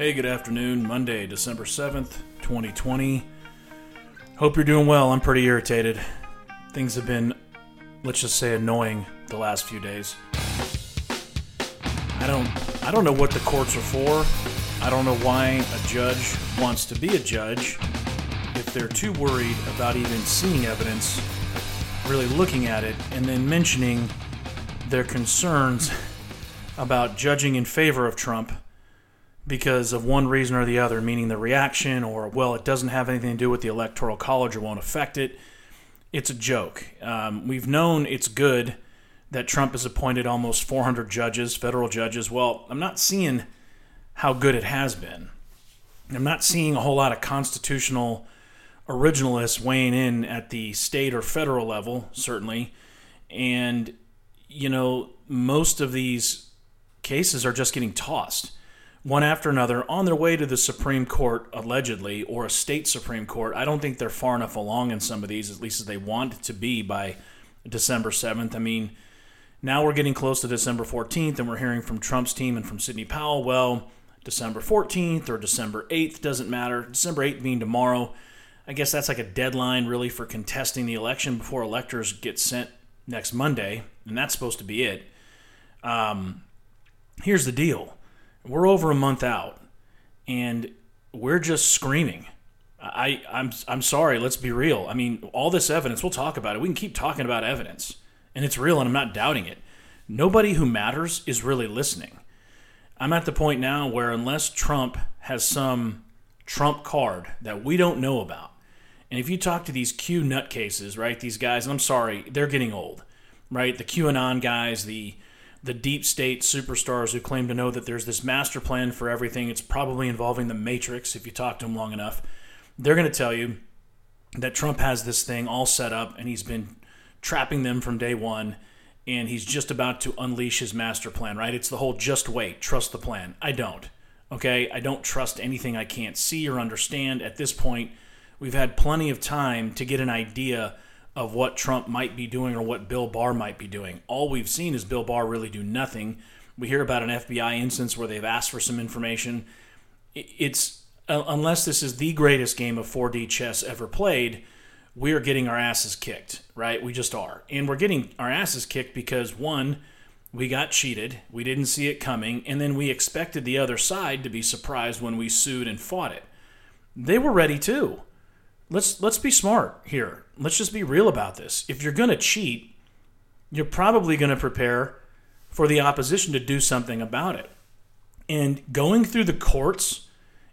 Hey, good afternoon. Monday, December 7th, 2020. Hope you're doing well. I'm pretty irritated. Things have been, let's just say, annoying the last few days. I don't I don't know what the courts are for. I don't know why a judge wants to be a judge if they're too worried about even seeing evidence, really looking at it, and then mentioning their concerns about judging in favor of Trump because of one reason or the other, meaning the reaction, or, well, it doesn't have anything to do with the Electoral College or won't affect it. It's a joke. Um, we've known it's good that Trump has appointed almost 400 judges, federal judges. Well, I'm not seeing how good it has been. I'm not seeing a whole lot of constitutional originalists weighing in at the state or federal level, certainly. And, you know, most of these cases are just getting tossed one after another on their way to the Supreme Court, allegedly, or a state Supreme Court. I don't think they're far enough along in some of these, at least as they want to be by December 7th. I mean, now we're getting close to December 14th, and we're hearing from Trump's team and from Sidney Powell, well, December 14th or December 8th doesn't matter. December 8th being tomorrow. I guess that's like a deadline, really, for contesting the election before electors get sent next Monday, and that's supposed to be it. Um, here's the deal we're over a month out, and we're just screaming. I, I'm, I'm sorry. Let's be real. I mean, all this evidence. We'll talk about it. We can keep talking about evidence, and it's real, and I'm not doubting it. Nobody who matters is really listening. I'm at the point now where unless Trump has some Trump card that we don't know about, and if you talk to these Q nutcases, right, these guys, I'm sorry, they're getting old, right? The QAnon guys, the the deep state superstars who claim to know that there's this master plan for everything. It's probably involving the Matrix if you talk to them long enough. They're going to tell you that Trump has this thing all set up and he's been trapping them from day one and he's just about to unleash his master plan, right? It's the whole just wait, trust the plan. I don't. Okay? I don't trust anything I can't see or understand. At this point, we've had plenty of time to get an idea of what Trump might be doing or what Bill Barr might be doing. All we've seen is Bill Barr really do nothing. We hear about an FBI instance where they've asked for some information. It's uh, unless this is the greatest game of 4D chess ever played, we are getting our asses kicked, right? We just are. And we're getting our asses kicked because one, we got cheated, we didn't see it coming, and then we expected the other side to be surprised when we sued and fought it. They were ready too let's let's be smart here. Let's just be real about this. If you're going to cheat, you're probably going to prepare for the opposition to do something about it. And going through the courts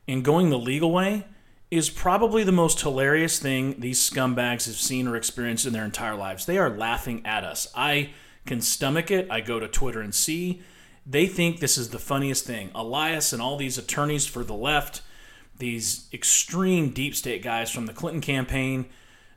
and going the legal way is probably the most hilarious thing these scumbags have seen or experienced in their entire lives. They are laughing at us. I can stomach it. I go to Twitter and see. They think this is the funniest thing. Elias and all these attorneys for the left these extreme deep state guys from the Clinton campaign,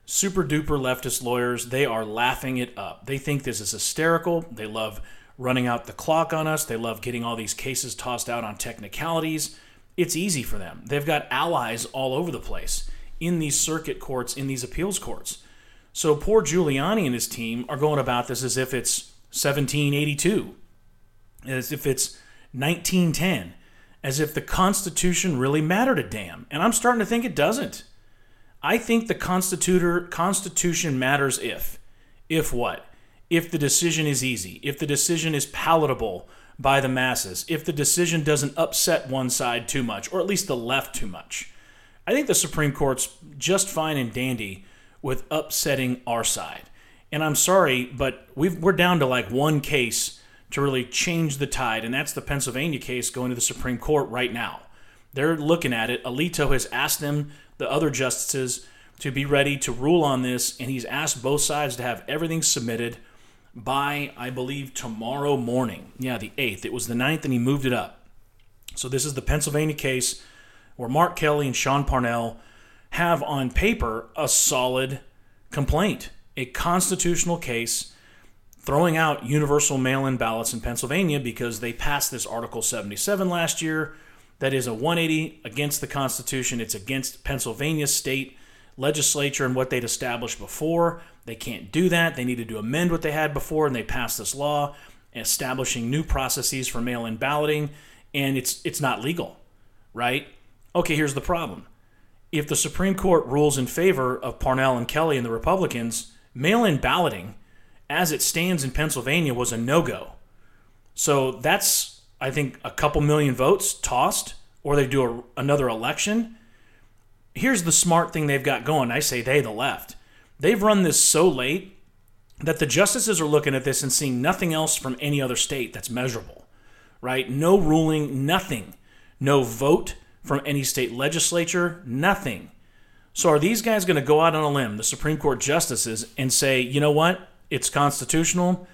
super duper leftist lawyers, they are laughing it up. They think this is hysterical. They love running out the clock on us. They love getting all these cases tossed out on technicalities. It's easy for them. They've got allies all over the place in these circuit courts, in these appeals courts. So poor Giuliani and his team are going about this as if it's 1782, as if it's 1910 as if the Constitution really mattered a damn. And I'm starting to think it doesn't. I think the constitutor, Constitution matters if. If what? If the decision is easy, if the decision is palatable by the masses, if the decision doesn't upset one side too much, or at least the left too much. I think the Supreme Court's just fine and dandy with upsetting our side. And I'm sorry, but we are down to like one case to really change the tide, and that's the Pennsylvania case going to the Supreme Court right now. They're looking at it. Alito has asked them, the other justices, to be ready to rule on this, and he's asked both sides to have everything submitted by, I believe, tomorrow morning. Yeah, the 8th. It was the 9th, and he moved it up. So this is the Pennsylvania case where Mark Kelly and Sean Parnell have on paper a solid complaint, a constitutional case throwing out universal mail in ballots in Pennsylvania because they passed this Article 77 last year. That is a 180 against the Constitution. It's against Pennsylvania state legislature and what they'd established before. They can't do that. They needed to amend what they had before, and they passed this law establishing new processes for mail in balloting, and it's, it's not legal. right? Okay, here's the problem. If the Supreme Court rules in favor of Parnell and Kelly and the Republicans, mail in balloting, as it stands in Pennsylvania, was a no go. So that's, I think, a couple million votes tossed, or they do a, another election. Here's the smart thing they've got going. I say they, the left. They've run this so late that the justices are looking at this and seeing nothing else from any other state that's measurable, right? No ruling, nothing. No vote from any state legislature, nothing. So are these guys going to go out on a limb, the Supreme Court justices, and say, you know what? It's constitutional.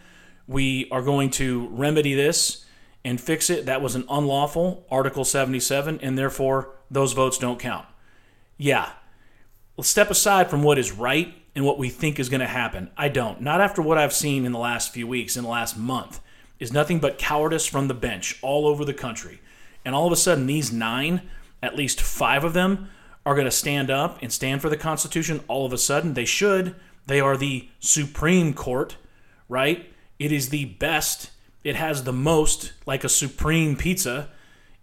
We are going to remedy this and fix it. That was an unlawful Article 77, and therefore those votes don't count. Yeah. Let's step aside from what is right and what we think is going to happen. I don't. Not after what I've seen in the last few weeks, in the last month, is nothing but cowardice from the bench all over the country. And all of a sudden, these nine, at least five of them, are going to stand up and stand for the Constitution. All of a sudden, they should. They are the Supreme Court, right? It is the best. It has the most, like a supreme pizza.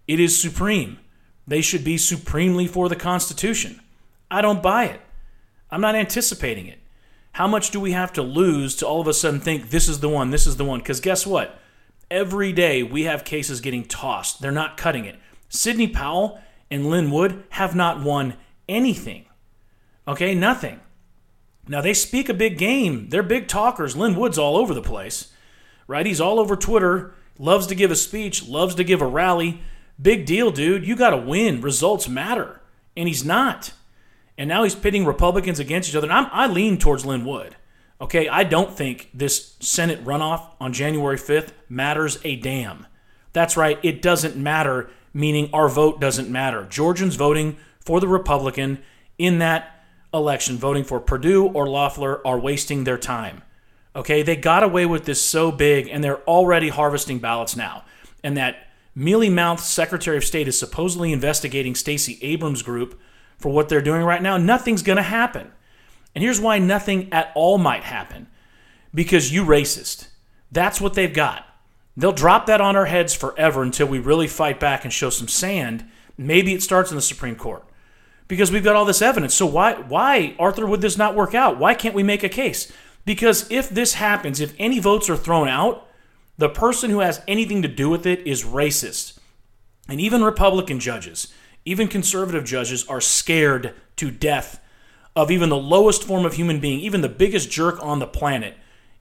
It is supreme. They should be supremely for the Constitution. I don't buy it. I'm not anticipating it. How much do we have to lose to all of a sudden think this is the one, this is the one? Because guess what? Every day we have cases getting tossed. They're not cutting it. Sidney Powell and Lin Wood have not won anything. Okay, nothing. Now they speak a big game. They're big talkers. Lin Wood's all over the place, right? He's all over Twitter, loves to give a speech, loves to give a rally. Big deal, dude. You got to win. Results matter. And he's not and now he's pitting Republicans against each other. And I'm, I lean towards Lin Wood. Okay, I don't think this Senate runoff on January 5th matters a damn. That's right, it doesn't matter, meaning our vote doesn't matter. Georgians voting for the Republican in that election, voting for Perdue or Loeffler, are wasting their time. Okay, they got away with this so big, and they're already harvesting ballots now. And that mealy mouthed Secretary of State is supposedly investigating Stacey Abrams' group for what they're doing right now, nothing's going to happen. And here's why nothing at all might happen because you racist. That's what they've got. They'll drop that on our heads forever until we really fight back and show some sand. Maybe it starts in the Supreme Court because we've got all this evidence. So why why Arthur would this not work out? Why can't we make a case? Because if this happens, if any votes are thrown out, the person who has anything to do with it is racist. And even Republican judges even conservative judges are scared to death of even the lowest form of human being, even the biggest jerk on the planet,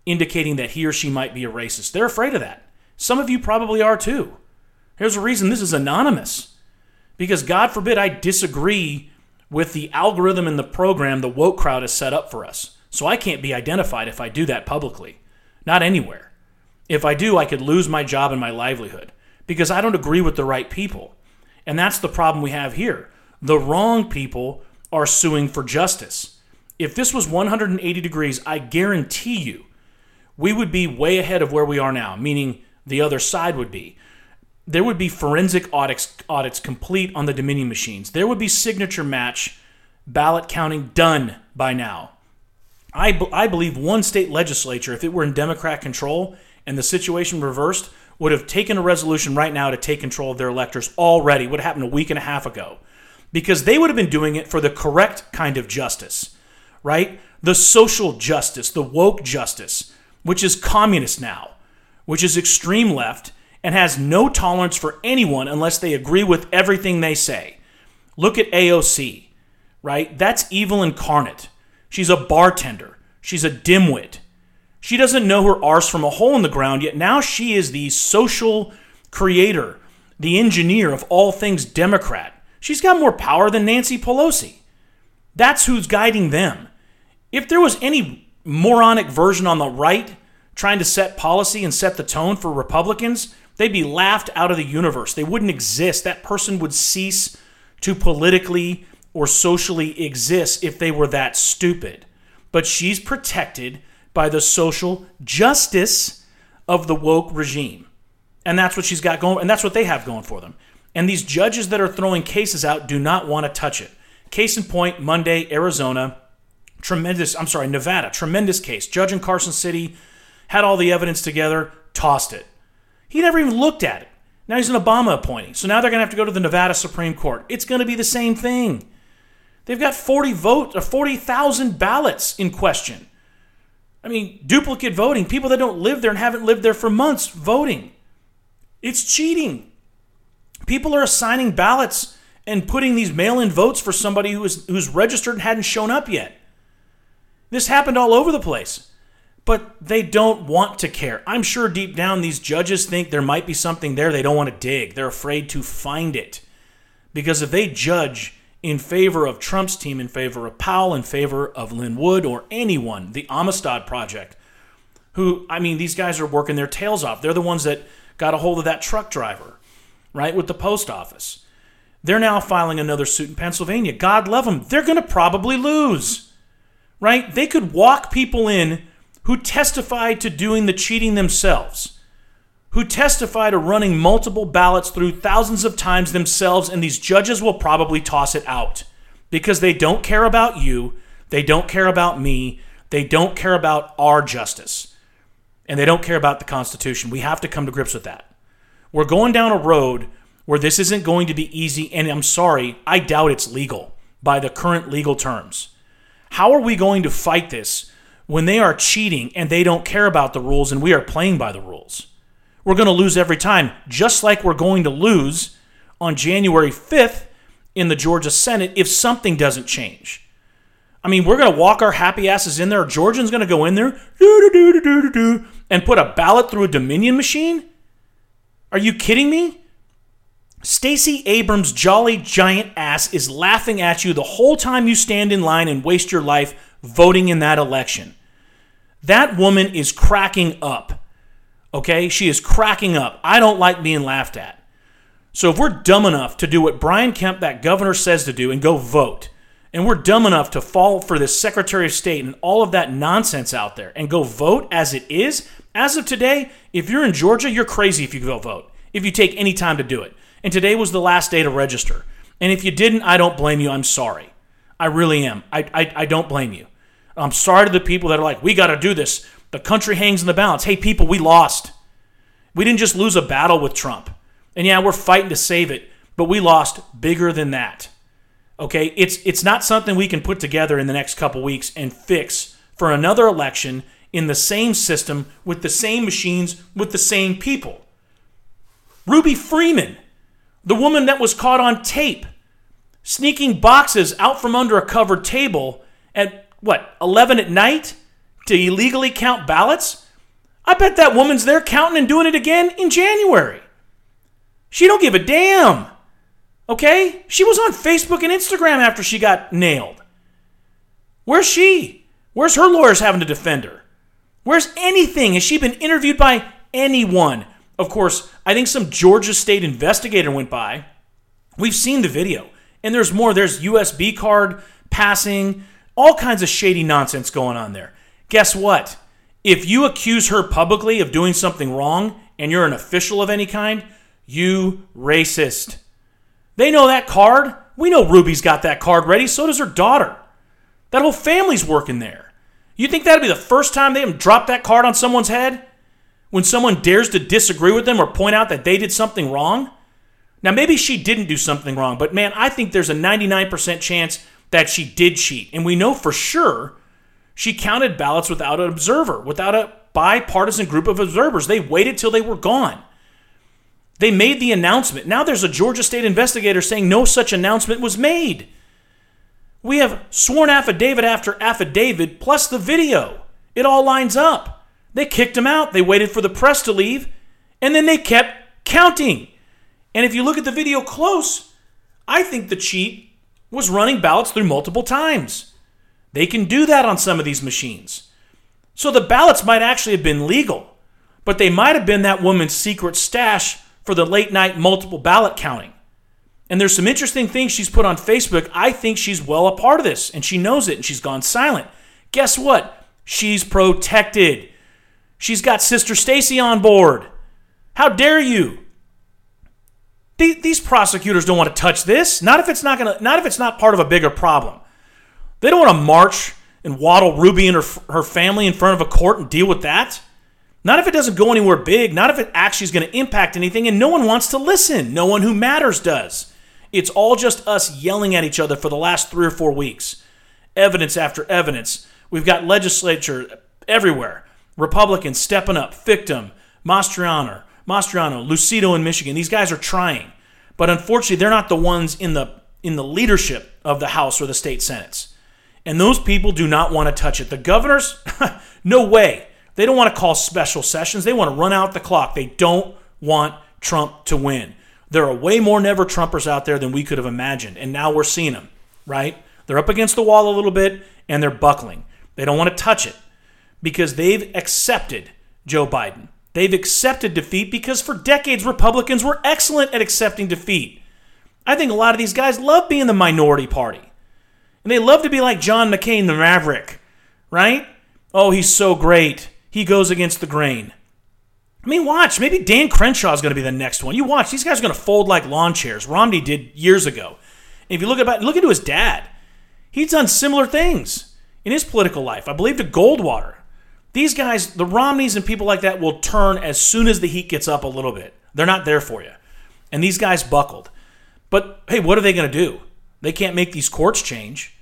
indicating that he or she might be a racist. They're afraid of that. Some of you probably are too. Here's a reason this is anonymous. Because God forbid I disagree with the algorithm and the program the woke crowd has set up for us. So I can't be identified if I do that publicly. Not anywhere. If I do, I could lose my job and my livelihood because I don't agree with the right people. And that's the problem we have here. The wrong people are suing for justice. If this was 180 degrees, I guarantee you we would be way ahead of where we are now, meaning the other side would be. There would be forensic audits, audits complete on the Dominion machines. There would be signature match ballot counting done by now. I, I believe one state legislature, if it were in Democrat control and the situation reversed, would have taken a resolution right now to take control of their electors already. What happened a week and a half ago? Because they would have been doing it for the correct kind of justice, right? The social justice, the woke justice, which is communist now, which is extreme left and has no tolerance for anyone unless they agree with everything they say. Look at AOC, right? That's evil incarnate. She's a bartender. She's a dimwit. She doesn't know her arse from a hole in the ground, yet now she is the social creator, the engineer of all things Democrat. She's got more power than Nancy Pelosi. That's who's guiding them. If there was any moronic version on the right trying to set policy and set the tone for Republicans, they'd be laughed out of the universe. They wouldn't exist. That person would cease to politically or socially exist if they were that stupid. But she's protected by the social justice of the woke regime. And that's what she's got going, and that's what they have going for them. And these judges that are throwing cases out do not want to touch it. Case in point, Monday, Arizona, tremendous, I'm sorry, Nevada, tremendous case. Judge in Carson City had all the evidence together, tossed it. He never even looked at it. Now he's an Obama appointee. So now they're going to have to go to the Nevada Supreme Court. It's going to be the same thing. They've got 40 vote uh, or 40,000 ballots in question. I mean, duplicate voting, people that don't live there and haven't lived there for months voting. It's cheating. People are assigning ballots and putting these mail-in votes for somebody who is who's registered and hadn't shown up yet. This happened all over the place. But they don't want to care. I'm sure deep down these judges think there might be something there they don't want to dig. They're afraid to find it. Because if they judge in favor of Trump's team, in favor of Powell, in favor of Lin Wood or anyone, the Amistad Project, who, I mean, these guys are working their tails off. They're the ones that got a hold of that truck driver, right, with the post office. They're now filing another suit in Pennsylvania. God love them. They're going to probably lose, right? They could walk people in who testified to doing the cheating themselves, who testified to running multiple ballots through thousands of times themselves, and these judges will probably toss it out because they don't care about you, they don't care about me, they don't care about our justice, and they don't care about the Constitution. We have to come to grips with that. We're going down a road where this isn't going to be easy, and I'm sorry, I doubt it's legal by the current legal terms. How are we going to fight this when they are cheating and they don't care about the rules and we are playing by the rules. We're going to lose every time, just like we're going to lose on January 5th in the Georgia Senate if something doesn't change. I mean, we're going to walk our happy asses in there. Georgian's going to go in there and put a ballot through a Dominion machine? Are you kidding me? Stacey Abrams' jolly giant ass is laughing at you the whole time you stand in line and waste your life voting in that election. That woman is cracking up. Okay? She is cracking up. I don't like being laughed at. So if we're dumb enough to do what Brian Kemp, that governor, says to do and go vote, and we're dumb enough to fall for this Secretary of State and all of that nonsense out there and go vote as it is, as of today, if you're in Georgia, you're crazy if you go vote, if you take any time to do it. And today was the last day to register. And if you didn't, I don't blame you. I'm sorry. I really am. I, I, I don't blame you. I'm sorry to the people that are like, we got to do this. The country hangs in the balance. Hey, people, we lost. We didn't just lose a battle with Trump. And yeah, we're fighting to save it, but we lost bigger than that. Okay? It's it's not something we can put together in the next couple weeks and fix for another election in the same system with the same machines with the same people. Ruby Freeman, the woman that was caught on tape sneaking boxes out from under a covered table at what, 11 at night to illegally count ballots? I bet that woman's there counting and doing it again in January. She don't give a damn. Okay? She was on Facebook and Instagram after she got nailed. Where's she? Where's her lawyers having to defend her? Where's anything? Has she been interviewed by anyone? Of course, I think some Georgia state investigator went by. We've seen the video. And there's more. There's USB card passing. All kinds of shady nonsense going on there. Guess what? If you accuse her publicly of doing something wrong and you're an official of any kind, you racist. They know that card. We know Ruby's got that card ready. So does her daughter. That whole family's working there. You think that'd be the first time they have dropped that card on someone's head? When someone dares to disagree with them or point out that they did something wrong? Now, maybe she didn't do something wrong, but man, I think there's a 99% chance that she did cheat. And we know for sure she counted ballots without an observer, without a bipartisan group of observers. They waited till they were gone. They made the announcement. Now there's a Georgia state investigator saying no such announcement was made. We have sworn affidavit after affidavit plus the video. It all lines up. They kicked him out. They waited for the press to leave, and then they kept counting. And if you look at the video close, I think the cheat was running ballots through multiple times. They can do that on some of these machines. So the ballots might actually have been legal, but they might have been that woman's secret stash for the late night multiple ballot counting. And there's some interesting things she's put on Facebook. I think she's well a part of this, and she knows it, and she's gone silent. Guess what? She's protected. She's got Sister Stacey on board. How dare you? These prosecutors don't want to touch this. Not if it's not to. Not if it's not part of a bigger problem. They don't want to march and waddle Ruby and her, her family in front of a court and deal with that. Not if it doesn't go anywhere big, not if it actually is going to impact anything, and no one wants to listen. No one who matters does. It's all just us yelling at each other for the last three or four weeks. Evidence after evidence. We've got legislature everywhere. Republicans stepping up, Fictum, Mastriano, Mastriano, Lucido in Michigan. These guys are trying. But unfortunately, they're not the ones in the in the leadership of the House or the state senates. And those people do not want to touch it. The governors, no way. They don't want to call special sessions. They want to run out the clock. They don't want Trump to win. There are way more never Trumpers out there than we could have imagined. And now we're seeing them, right? They're up against the wall a little bit and they're buckling. They don't want to touch it because they've accepted Joe Biden. They've accepted defeat because for decades Republicans were excellent at accepting defeat. I think a lot of these guys love being the minority party. And they love to be like John McCain, the maverick, right? Oh, he's so great. He goes against the grain. I mean, watch. Maybe Dan Crenshaw is going to be the next one. You watch. These guys are going to fold like lawn chairs. Romney did years ago. And if you look at look into his dad, he's done similar things in his political life. I believe to Goldwater. These guys, the Romneys and people like that, will turn as soon as the heat gets up a little bit. They're not there for you. And these guys buckled. But hey, what are they going to do? They can't make these courts change.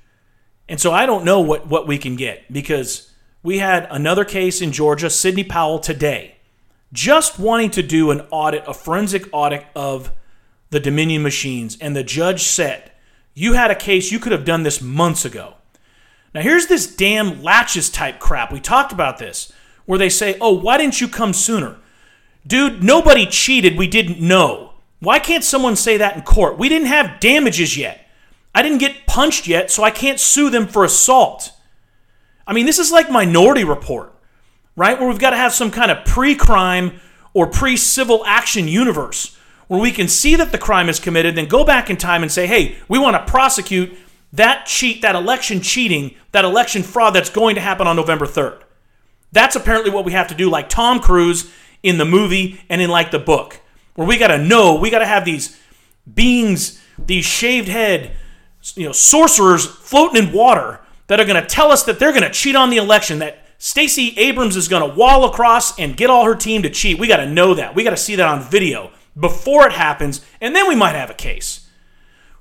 And so I don't know what, what we can get because we had another case in Georgia, Sidney Powell today, just wanting to do an audit, a forensic audit of the Dominion machines. And the judge said, You had a case, you could have done this months ago. Now, here's this damn laches type crap. We talked about this, where they say, Oh, why didn't you come sooner? Dude, nobody cheated. We didn't know. Why can't someone say that in court? We didn't have damages yet. I didn't get punched yet, so I can't sue them for assault. I mean, this is like Minority Report, right? Where we've got to have some kind of pre crime or pre civil action universe where we can see that the crime is committed, then go back in time and say, hey, we want to prosecute that cheat, that election cheating, that election fraud that's going to happen on November 3rd. That's apparently what we have to do, like Tom Cruise in the movie and in like the book where we got to know, we got to have these beings, these shaved head, you know, sorcerers floating in water that are going to tell us that they're going to cheat on the election, that Stacey Abrams is going to wall across and get all her team to cheat. We got to know that. We got to see that on video before it happens, and then we might have a case.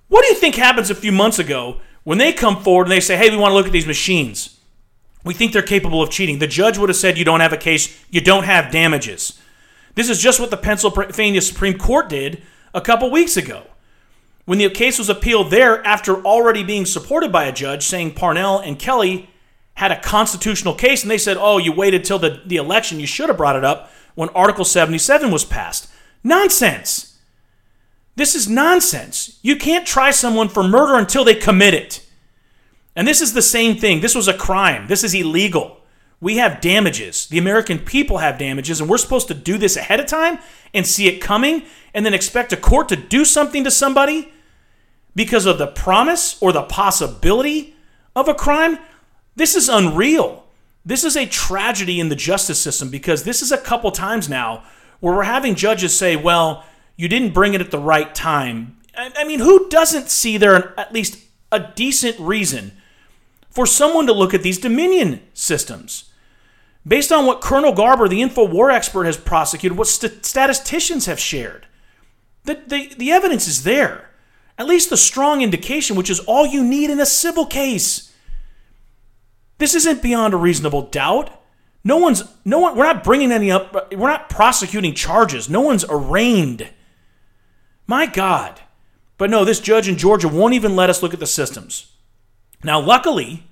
What do you think happens a few months ago when they come forward and they say, hey, we want to look at these machines? We think they're capable of cheating. The judge would have said, you don't have a case, you don't have damages. This is just what the Pennsylvania Supreme Court did a couple weeks ago. When the case was appealed there after already being supported by a judge saying Parnell and Kelly had a constitutional case, and they said, oh, you waited till the, the election, you should have brought it up when Article 77 was passed. Nonsense. This is nonsense. You can't try someone for murder until they commit it. And this is the same thing. This was a crime. This is illegal. We have damages. The American people have damages, and we're supposed to do this ahead of time and see it coming and then expect a court to do something to somebody because of the promise or the possibility of a crime. This is unreal. This is a tragedy in the justice system because this is a couple times now where we're having judges say, well, you didn't bring it at the right time. I mean, who doesn't see there at least a decent reason for someone to look at these Dominion systems? Based on what Colonel Garber, the InfoWar expert, has prosecuted, what st- statisticians have shared, the, the, the evidence is there. At least the strong indication, which is all you need in a civil case. This isn't beyond a reasonable doubt. No one's, no one, we're not bringing any up, we're not prosecuting charges. No one's arraigned. My God. But no, this judge in Georgia won't even let us look at the systems. Now, luckily,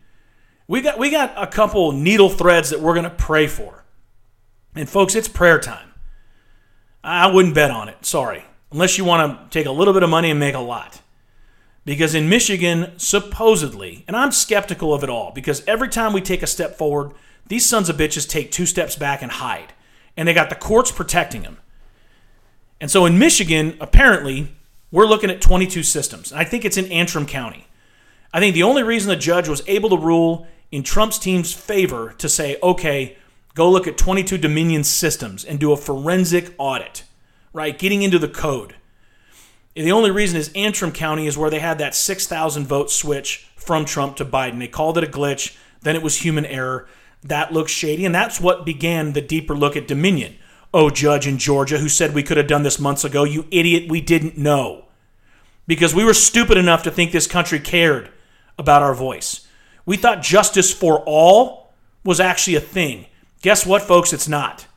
we got we got a couple needle threads that we're going to pray for. And folks, it's prayer time. I wouldn't bet on it. Sorry. Unless you want to take a little bit of money and make a lot. Because in Michigan, supposedly, and I'm skeptical of it all, because every time we take a step forward, these sons of bitches take two steps back and hide. And they got the courts protecting them. And so in Michigan, apparently, we're looking at 22 systems. And I think it's in Antrim County. I think the only reason the judge was able to rule in Trump's team's favor to say, okay, go look at 22 Dominion systems and do a forensic audit, right? Getting into the code. And the only reason is Antrim County is where they had that 6,000 vote switch from Trump to Biden. They called it a glitch. Then it was human error. That looks shady, and that's what began the deeper look at Dominion. Oh, judge in Georgia who said we could have done this months ago, you idiot, we didn't know. Because we were stupid enough to think this country cared about our voice. We thought justice for all was actually a thing. Guess what, folks? It's not.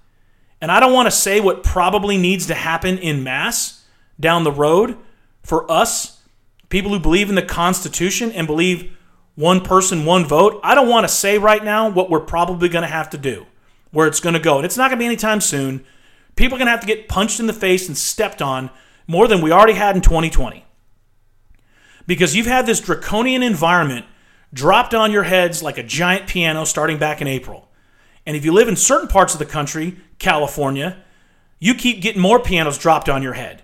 And I don't want to say what probably needs to happen in mass down the road for us, people who believe in the Constitution and believe one person, one vote. I don't want to say right now what we're probably going to have to do, where it's going to go. And it's not going to be anytime soon. People are going to have to get punched in the face and stepped on more than we already had in 2020. Because you've had this draconian environment dropped on your heads like a giant piano starting back in April. And if you live in certain parts of the country, California, you keep getting more pianos dropped on your head.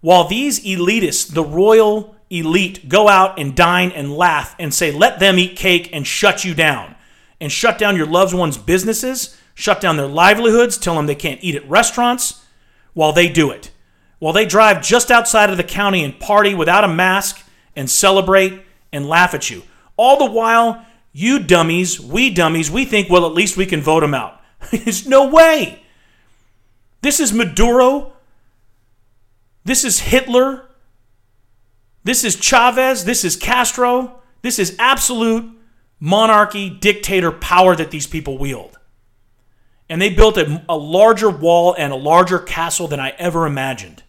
While these elitists, the royal elite, go out and dine and laugh and say, let them eat cake and shut you down, and shut down your loved ones' businesses, shut down their livelihoods, tell them they can't eat at restaurants, while they do it. While they drive just outside of the county and party without a mask and celebrate and laugh at you. All the while, you dummies, we dummies, we think, well, at least we can vote them out. There's no way. This is Maduro. This is Hitler. This is Chavez. This is Castro. This is absolute monarchy, dictator power that these people wield. And they built a, a, larger wall and a larger castle than I ever imagined.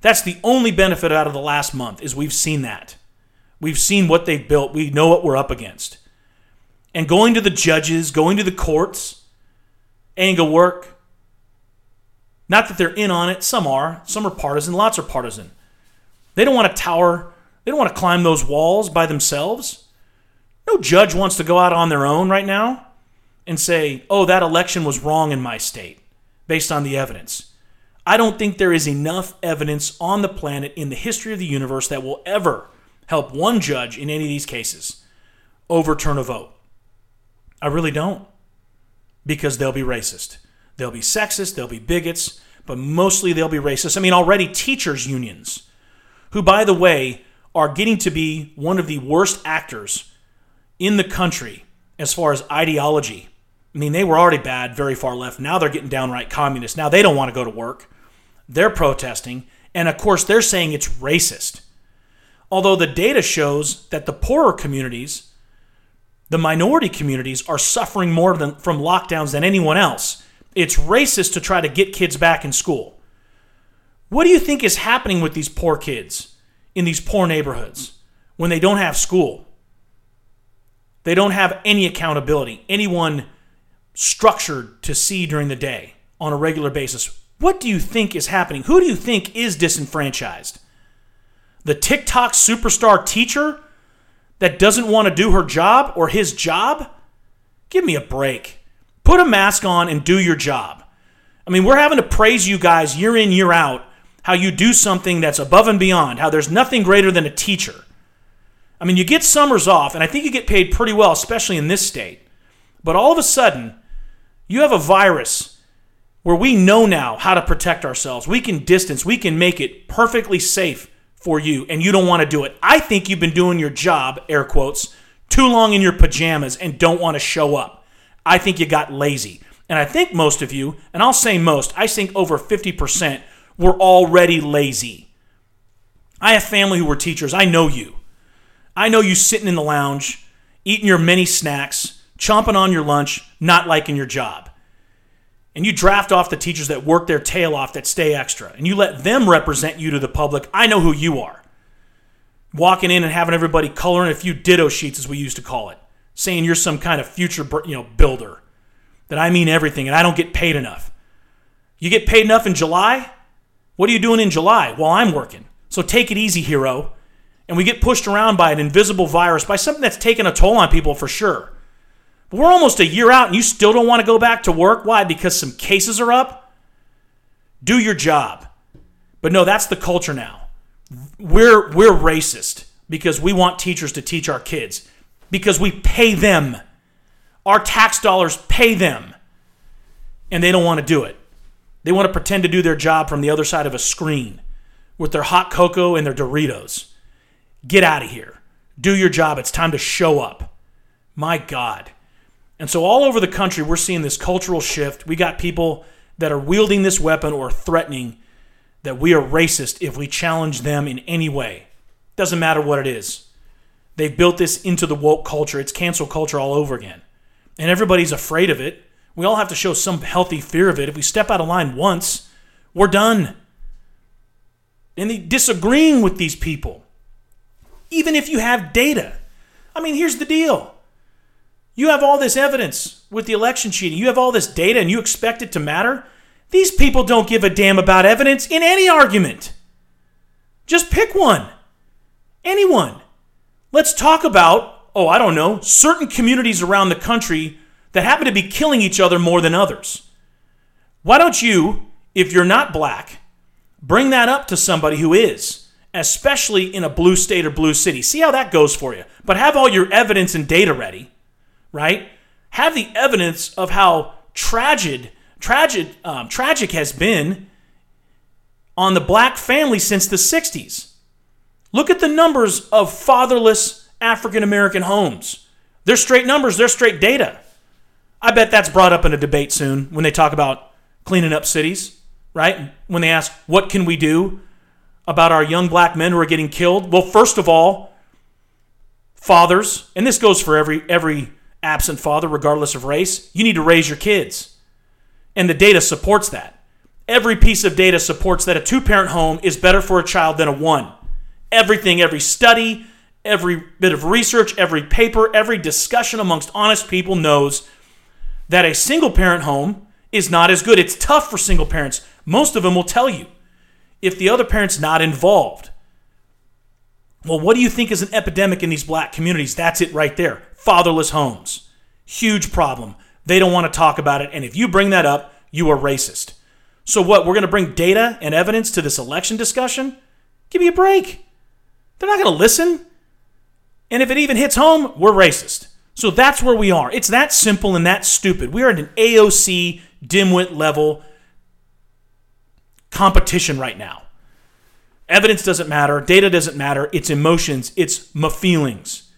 That's the only benefit out of the last month is we've seen that. We've seen what they've built. We know what we're up against. And going to the judges, going to the courts, ain't gonna work. Not that they're in on it. Some are. Some are partisan. Lots are partisan. They don't want to tower. They don't want to climb those walls by themselves. No judge wants to go out on their own right now and say, oh, that election was wrong in my state based on the evidence. I don't think there is enough evidence on the planet in the history of the universe that will ever help one judge in any of these cases overturn a vote. I really don't. Because they'll be racist. They'll be sexist, they'll be bigots, but mostly they'll be racist. I mean, already teachers' unions, who, by the way, are getting to be one of the worst actors in the country as far as ideology. I mean, they were already bad, very far left. Now they're getting downright communist. Now they don't want to go to work. They're protesting. And of course, they're saying it's racist. Although the data shows that the poorer communities, the minority communities, are suffering more than, from lockdowns than anyone else. It's racist to try to get kids back in school. What do you think is happening with these poor kids in these poor neighborhoods when they don't have school? They don't have any accountability, anyone structured to see during the day on a regular basis. What do you think is happening? Who do you think is disenfranchised? The TikTok superstar teacher that doesn't want to do her job or his job? Give me a break. Put a mask on and do your job. I mean, we're having to praise you guys year in, year out, how you do something that's above and beyond, how there's nothing greater than a teacher. I mean, you get summers off, and I think you get paid pretty well, especially in this state. But all of a sudden, you have a virus where we know now how to protect ourselves. We can distance, we can make it perfectly safe for you, and you don't want to do it. I think you've been doing your job, air quotes, too long in your pajamas and don't want to show up. I think you got lazy. And I think most of you, and I'll say most, I think over 50% were already lazy. I have family who were teachers. I know you. I know you sitting in the lounge, eating your many snacks, chomping on your lunch, not liking your job. And you draft off the teachers that work their tail off that stay extra, and you let them represent you to the public. I know who you are. Walking in and having everybody coloring a few ditto sheets, as we used to call it, saying you're some kind of future you know, builder, that I mean everything and I don't get paid enough. You get paid enough in July? What are you doing in July? Well, I'm working. So take it easy, hero and we get pushed around by an invisible virus, by something that's taken a toll on people for sure. We're almost a year out and you still don't want to go back to work. Why? Because some cases are up? Do your job. But no, that's the culture now. We're, we're racist because we want teachers to teach our kids because we pay them. Our tax dollars pay them. And they don't want to do it. They want to pretend to do their job from the other side of a screen with their hot cocoa and their Doritos. Get out of here. Do your job. It's time to show up. My God. And so, all over the country, we're seeing this cultural shift. We got people that are wielding this weapon or threatening that we are racist if we challenge them in any way. Doesn't matter what it is. They've built this into the woke culture. It's cancel culture all over again. And everybody's afraid of it. We all have to show some healthy fear of it. If we step out of line once, we're done. And the, disagreeing with these people, even if you have data. I mean, here's the deal you have all this evidence with the election cheating, you have all this data, and you expect it to matter. These people don't give a damn about evidence in any argument. Just pick one. Anyone. Let's talk about, oh, I don't know, certain communities around the country that happen to be killing each other more than others. Why don't you, if you're not black, bring that up to somebody who is, especially in a blue state or blue city? See how that goes for you. But have all your evidence and data ready, right? Have the evidence of how tragic, tragic, um, tragic has been on the black family since the 60s. Look at the numbers of fatherless African American homes. They're straight numbers, they're straight data. I bet that's brought up in a debate soon when they talk about cleaning up cities, right? When they ask, what can we do about our young black men who are getting killed? Well, first of all, fathers, and this goes for every every absent father regardless of race, you need to raise your kids. And the data supports that. Every piece of data supports that a two-parent home is better for a child than a one. Everything, every study, every bit of research, every paper, every discussion amongst honest people knows that a single parent home is not as good. It's tough for single parents. Most of them will tell you if the other parent's not involved. Well, what do you think is an epidemic in these black communities? That's it right there. Fatherless homes. Huge problem. They don't want to talk about it. And if you bring that up, you are racist. So, what? We're going to bring data and evidence to this election discussion? Give me a break. They're not going to listen. And if it even hits home, we're racist. So that's where we are. It's that simple and that stupid. We are at an AOC dimwit level competition right now. Evidence doesn't matter, data doesn't matter, it's emotions, it's my feelings.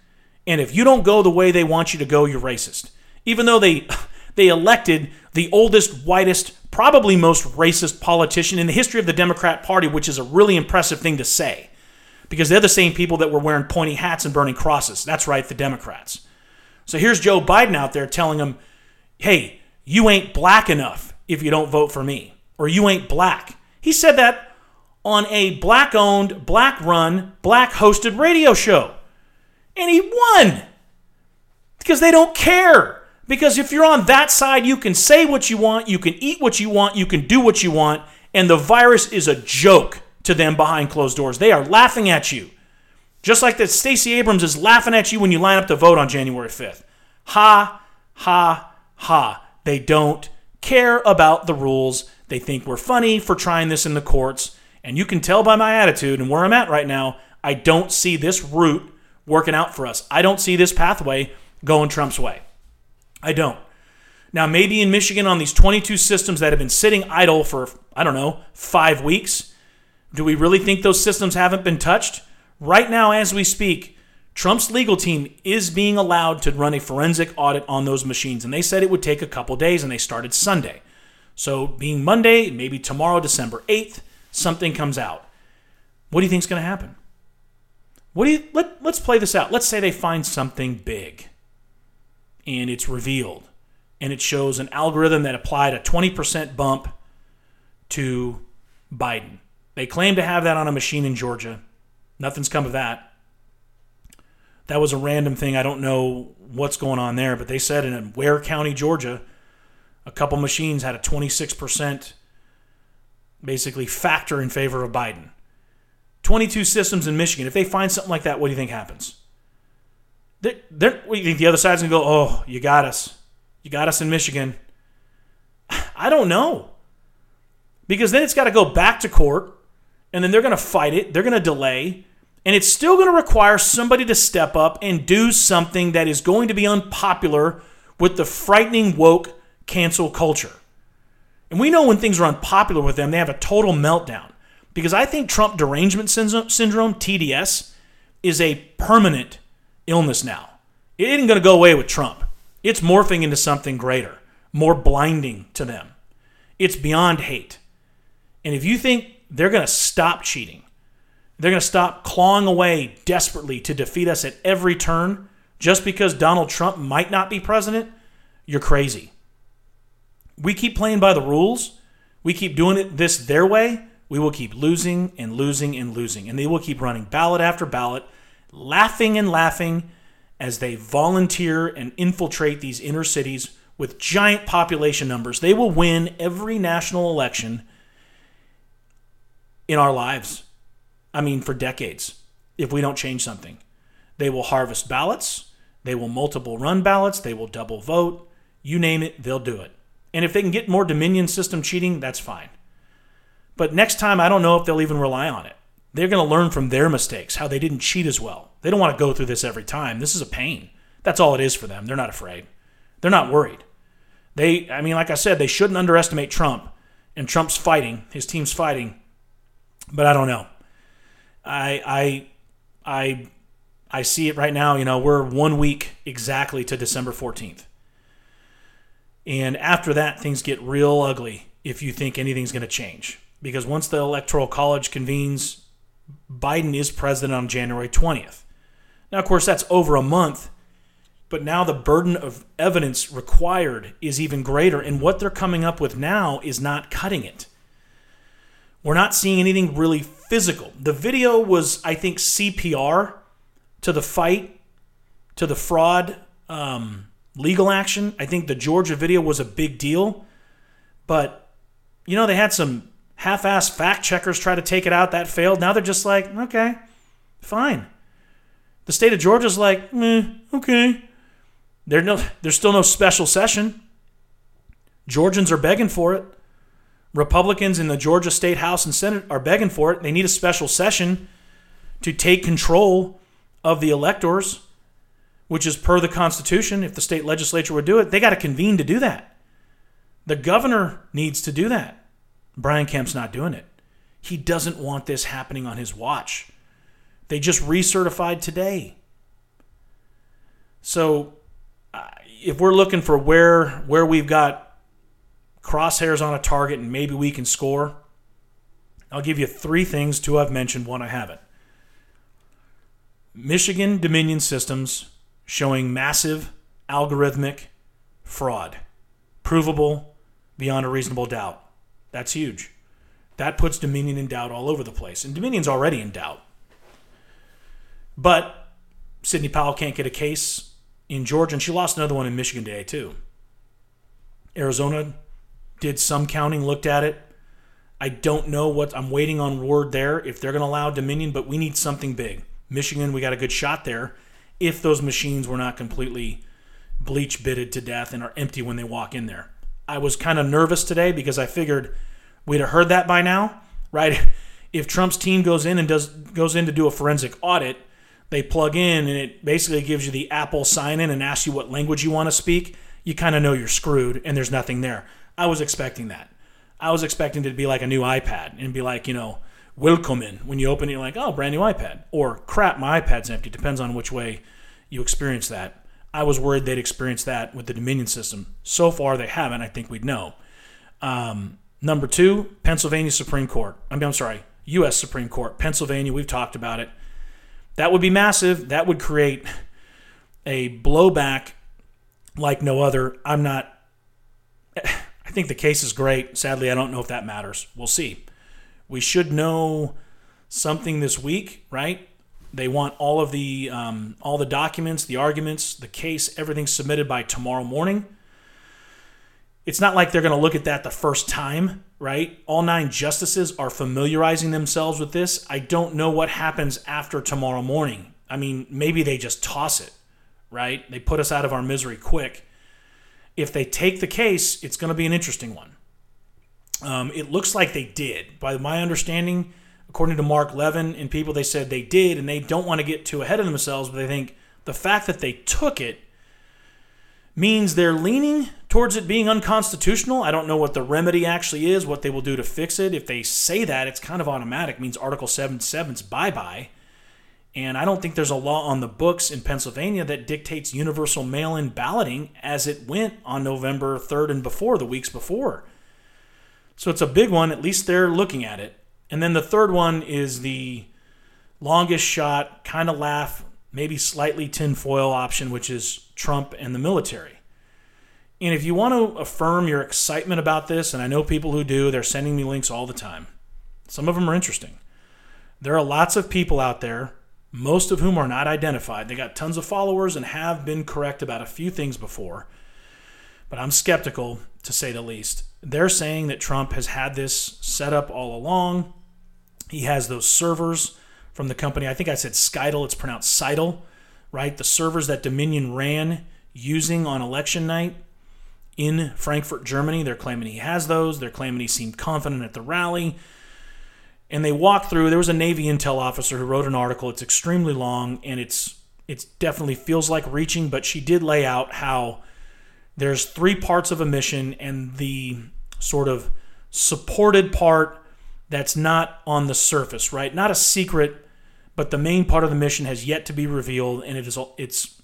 And if you don't go the way they want you to go, you're racist. Even though they they elected the oldest, whitest, probably most racist politician in the history of the Democrat Party, which is a really impressive thing to say because they're the same people that were wearing pointy hats and burning crosses. That's right, the Democrats. So here's Joe Biden out there telling them, hey, you ain't black enough if you don't vote for me, or you ain't black. He said that on a black owned, black run, black hosted radio show. And he won because they don't care. Because if you're on that side, you can say what you want, you can eat what you want, you can do what you want, and the virus is a joke to them behind closed doors. They are laughing at you. Just like that Stacey Abrams is laughing at you when you line up to vote on January 5th. Ha, ha, ha. They don't care about the rules. They think we're funny for trying this in the courts. And you can tell by my attitude and where I'm at right now, I don't see this route working out for us. I don't see this pathway going Trump's way. I don't. Now, maybe in Michigan, on these 22 systems that have been sitting idle for, I don't know, five weeks, do we really think those systems haven't been touched? Right now, as we speak, Trump's legal team is being allowed to run a forensic audit on those machines, and they said it would take a couple days, and they started Sunday. So, being Monday, maybe tomorrow, December 8th, something comes out. What do you think is going to happen? What do you let, let's play this out. Let's say they find something big and it's revealed and it shows an algorithm that applied a 20% bump to Biden. They claim to have that on a machine in Georgia. Nothing's come of that. That was a random thing. I don't know what's going on there, but they said in Ware County, Georgia, a couple machines had a 26% basically factor in favor of Biden. 22 systems in Michigan. If they find something like that, what do you think happens? They're, they're, what do you think the other side's going to go, oh, you got us. You got us in Michigan. I don't know. Because then it's got to go back to court and then they're going to fight it, they're going to delay, and it's still going to require somebody to step up and do something that is going to be unpopular with the frightening woke cancel culture. And we know when things are unpopular with them, they have a total meltdown. Because I think Trump derangement syndrome, TDS, is a permanent illness now. It isn't going to go away with Trump. It's morphing into something greater, more blinding to them. It's beyond hate. And if you think they're going to stop cheating, they're going to stop clawing away desperately to defeat us at every turn just because Donald Trump might not be president, you're crazy. We keep playing by the rules, we keep doing it this their way, we will keep losing and losing and losing. And they will keep running ballot after ballot, laughing and laughing as they volunteer and infiltrate these inner cities with giant population numbers. They will win every national election in our lives. I mean, for decades, if we don't change something. They will harvest ballots, they will multiple run ballots, they will double vote. You name it, they'll do it. And if they can get more Dominion system cheating, that's fine. But next time, I don't know if they'll even rely on it. They're going to learn from their mistakes, how they didn't cheat as well. They don't want to go through this every time. This is a pain. That's all it is for them. They're not afraid. They're not worried. They, I mean, like I said, they shouldn't underestimate Trump. And Trump's fighting, his team's fighting. But I don't know. I, I, I, I see it right now. You know, we're one week exactly to December 14th. And after that, things get real ugly if you think anything's going to change. Because once the Electoral College convenes, Biden is president on January 20th. Now, of course, that's over a month, but now the burden of evidence required is even greater. And what they're coming up with now is not cutting it. We're not seeing anything really physical. The video was, I think, CPR to the fight, to the fraud um, legal action. I think the Georgia video was a big deal. But, you know, they had some half assed fact checkers try to take it out. That failed. Now they're just like, okay, fine. The state of Georgia's like, eh, okay. There no, there's still no special session. Georgians are begging for it. Republicans in the Georgia State House and Senate are begging for it. They need a special session to take control of the electors, which is per the Constitution. If the state legislature would do it, they got to convene to do that. The governor needs to do that. Brian Kemp's not doing it. He doesn't want this happening on his watch. They just recertified today. So, uh, if we're looking for where where we've got crosshairs on a target and maybe we can score, I'll give you three things. Two I've mentioned, one I haven't. Michigan Dominion Systems showing massive algorithmic fraud, provable beyond a reasonable doubt. That's huge. That puts Dominion in doubt all over the place. And Dominion's already in doubt. But Sidney Powell can't get a case in Georgia, and she lost another one in Michigan today, too. Arizona did some counting, looked at it. I don't know what I'm waiting on word there if they're going to allow Dominion, but we need something big. Michigan, we got a good shot there if those machines were not completely bleach bitted to death and are empty when they walk in there. I was kind of nervous today because I figured we'd have heard that by now, right? If Trump's team goes in and does goes in to do a forensic audit, they plug in and it basically gives you the Apple sign in and asks you what language you want to speak. You kind of know you're screwed and there's nothing there. I was expecting that. I was expecting it to be like a new iPad and be like, you know, welcome in. When you open it, you're like, oh, brand new iPad. Or crap, my iPad's empty. Depends on which way you experience that. I was worried they'd experience that with the Dominion system. So far, they haven't. I think we'd know. Um, number two, Pennsylvania Supreme Court. I mean, I'm sorry, U.S. Supreme Court. Pennsylvania, we've talked about it. That would be massive. That would create a blowback like no other. I'm not. I think the case is great. Sadly, I don't know if that matters. We'll see. We should know something this week, right? They want all of the um, all the documents, the arguments, the case, everything submitted by tomorrow morning. It's not like they're going to look at that the first time, right? All nine justices are familiarizing themselves with this. I don't know what happens after tomorrow morning. I mean, maybe they just toss it, right? They put us out of our misery quick. If they take the case, it's going to be an interesting one. Um, it looks like they did. By my understanding, according to Mark Levin and people, they said they did, and they don't want to get too ahead of themselves, but they think the fact that they took it means they're leaning towards it being unconstitutional. I don't know what the remedy actually is, what they will do to fix it. If they say that, it's kind of automatic, it means Article Seven 77's bye bye. And I don't think there's a law on the books in Pennsylvania that dictates universal mail in balloting as it went on November 3rd and before, the weeks before. So it's a big one. At least they're looking at it. And then the third one is the longest shot, kind of laugh, maybe slightly tinfoil option, which is Trump and the military. And if you want to affirm your excitement about this, and I know people who do, they're sending me links all the time. Some of them are interesting. There are lots of people out there most of whom are not identified. They got tons of followers and have been correct about a few things before. But I'm skeptical, to say the least. They're saying that Trump has had this set up all along. He has those servers from the company, I think I said Scytl, it's pronounced Scytl, right? The servers that Dominion ran using on election night in Frankfurt, Germany. They're claiming he has those. They're claiming he seemed confident at the rally and they walked through. There was a Navy intel officer who wrote an article. It's extremely long, and it's it definitely feels like reaching. But she did lay out how there's three parts of a mission, and the sort of supported part that's not on the surface, right? Not a secret, but the main part of the mission has yet to be revealed, and it is it's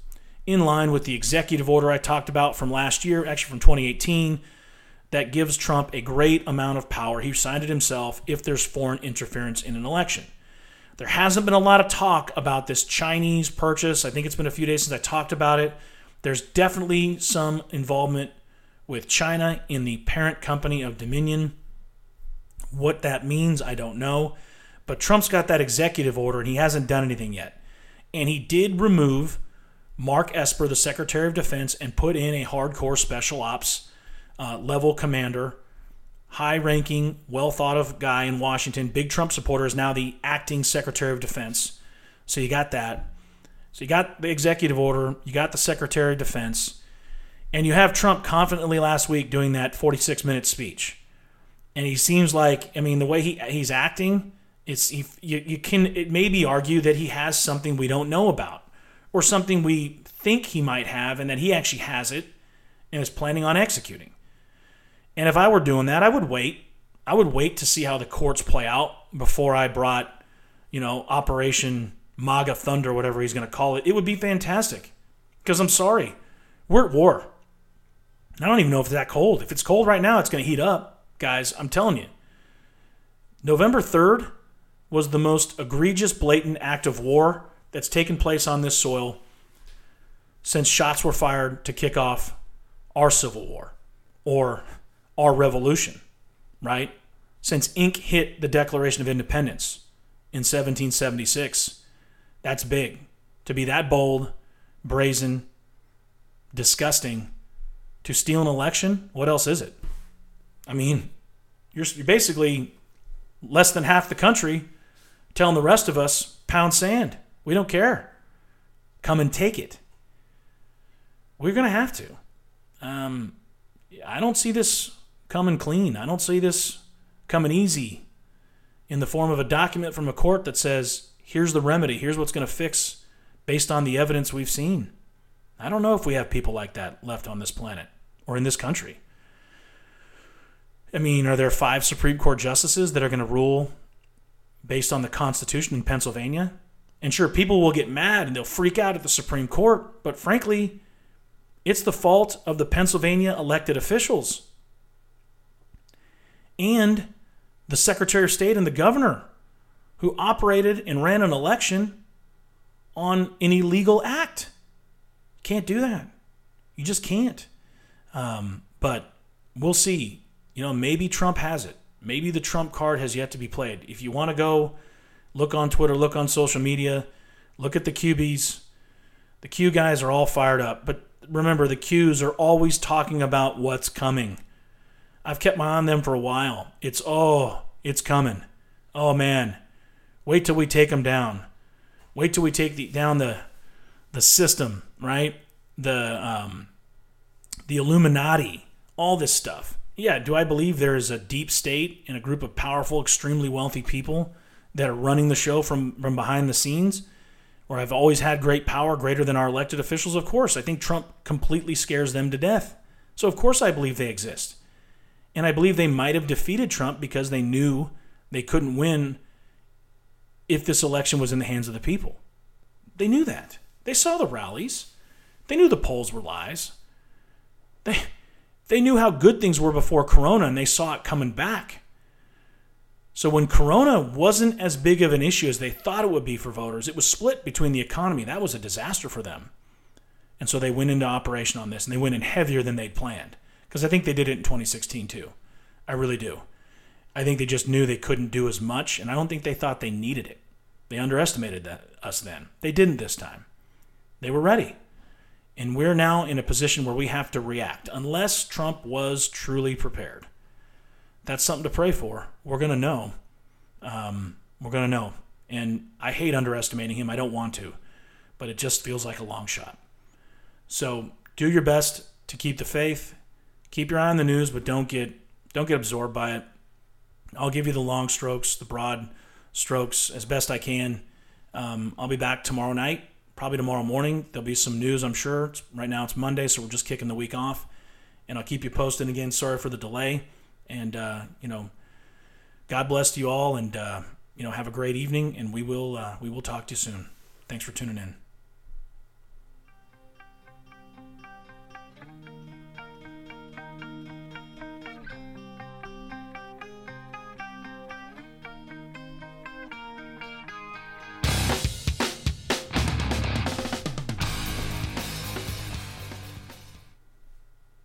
in line with the executive order I talked about from last year, actually from 2018 that gives Trump a great amount of power. He signed it himself if there's foreign interference in an election. There hasn't been a lot of talk about this Chinese purchase. I think it's been a few days since I talked about it. There's definitely some involvement with China in the parent company of Dominion. What that means, I don't know. But Trump's got that executive order and he hasn't done anything yet. And he did remove Mark Esper, the Secretary of Defense, and put in a hardcore special ops uh, level commander, high ranking, well thought of guy in Washington, big Trump supporter, is now the acting Secretary of Defense. So you got that. So you got the executive order, you got the Secretary of Defense, and you have Trump confidently last week doing that 46 minute speech. And he seems like, I mean, the way he he's acting, it's he, you, you can it may be argued that he has something we don't know about, or something we think he might have, and that he actually has it and is planning on executing. And if I were doing that, I would wait. I would wait to see how the courts play out before I brought, you know, Operation MAGA Thunder, whatever he's going to call it. It would be fantastic. Because I'm sorry, we're at war. I don't even know if it's that cold. If it's cold right now, it's going to heat up. Guys, I'm telling you. November 3rd was the most egregious, blatant act of war that's taken place on this soil since shots were fired to kick off our Civil War or our revolution, right? Since ink hit the Declaration of Independence in 1776, that's big. To be that bold, brazen, disgusting, to steal an election, what else is it? I mean, you're, you're basically less than half the country telling the rest of us, pound sand. We don't care. Come and take it. We're going to have to. Um, I don't see this coming clean. I don't see this coming easy in the form of a document from a court that says, here's the remedy, here's what's going to fix based on the evidence we've seen. I don't know if we have people like that left on this planet or in this country. I mean, are there five Supreme Court justices that are going to rule based on the Constitution in Pennsylvania? And sure, people will get mad and they'll freak out at the Supreme Court, but frankly, it's the fault of the Pennsylvania elected officials and the Secretary of State and the governor who operated and ran an election on an illegal act. Can't do that. You just can't. Um, but we'll see. You know, maybe Trump has it. Maybe the Trump card has yet to be played. If you want to go look on Twitter, look on social media, look at the QBs. The Q guys are all fired up. But remember, the Qs are always talking about what's coming. I've kept my eye on them for a while. It's oh, it's coming. Oh man, wait till we take them down. Wait till we take the, down the the system, right? The um, the Illuminati, all this stuff. Yeah, do I believe there is a deep state and a group of powerful, extremely wealthy people that are running the show from from behind the scenes? Or have always had great power, greater than our elected officials? Of course, I think Trump completely scares them to death. So of course I believe they exist. And I believe they might have defeated Trump because they knew they couldn't win if this election was in the hands of the people. They knew that. They saw the rallies. They knew the polls were lies. They, they knew how good things were before Corona and they saw it coming back. So when Corona wasn't as big of an issue as they thought it would be for voters, it was split between the economy. That was a disaster for them. And so they went into operation on this and they went in heavier than they'd planned. Because I think they did it in 2016 too. I really do. I think they just knew they couldn't do as much, and I don't think they thought they needed it. They underestimated that, us then. They didn't this time. They were ready. And we're now in a position where we have to react, unless Trump was truly prepared. That's something to pray for. We're going to know. Um, we're going to know. And I hate underestimating him. I don't want to, but it just feels like a long shot. So do your best to keep the faith. Keep your eye on the news, but don't get don't get absorbed by it. I'll give you the long strokes, the broad strokes as best I can. Um, I'll be back tomorrow night, probably tomorrow morning. There'll be some news, I'm sure. It's, right now it's Monday, so we're just kicking the week off. And I'll keep you posted again. Sorry for the delay. And, uh, you know, God bless you all and, uh, you know, have a great evening. And we will, uh, we will talk to you soon. Thanks for tuning in.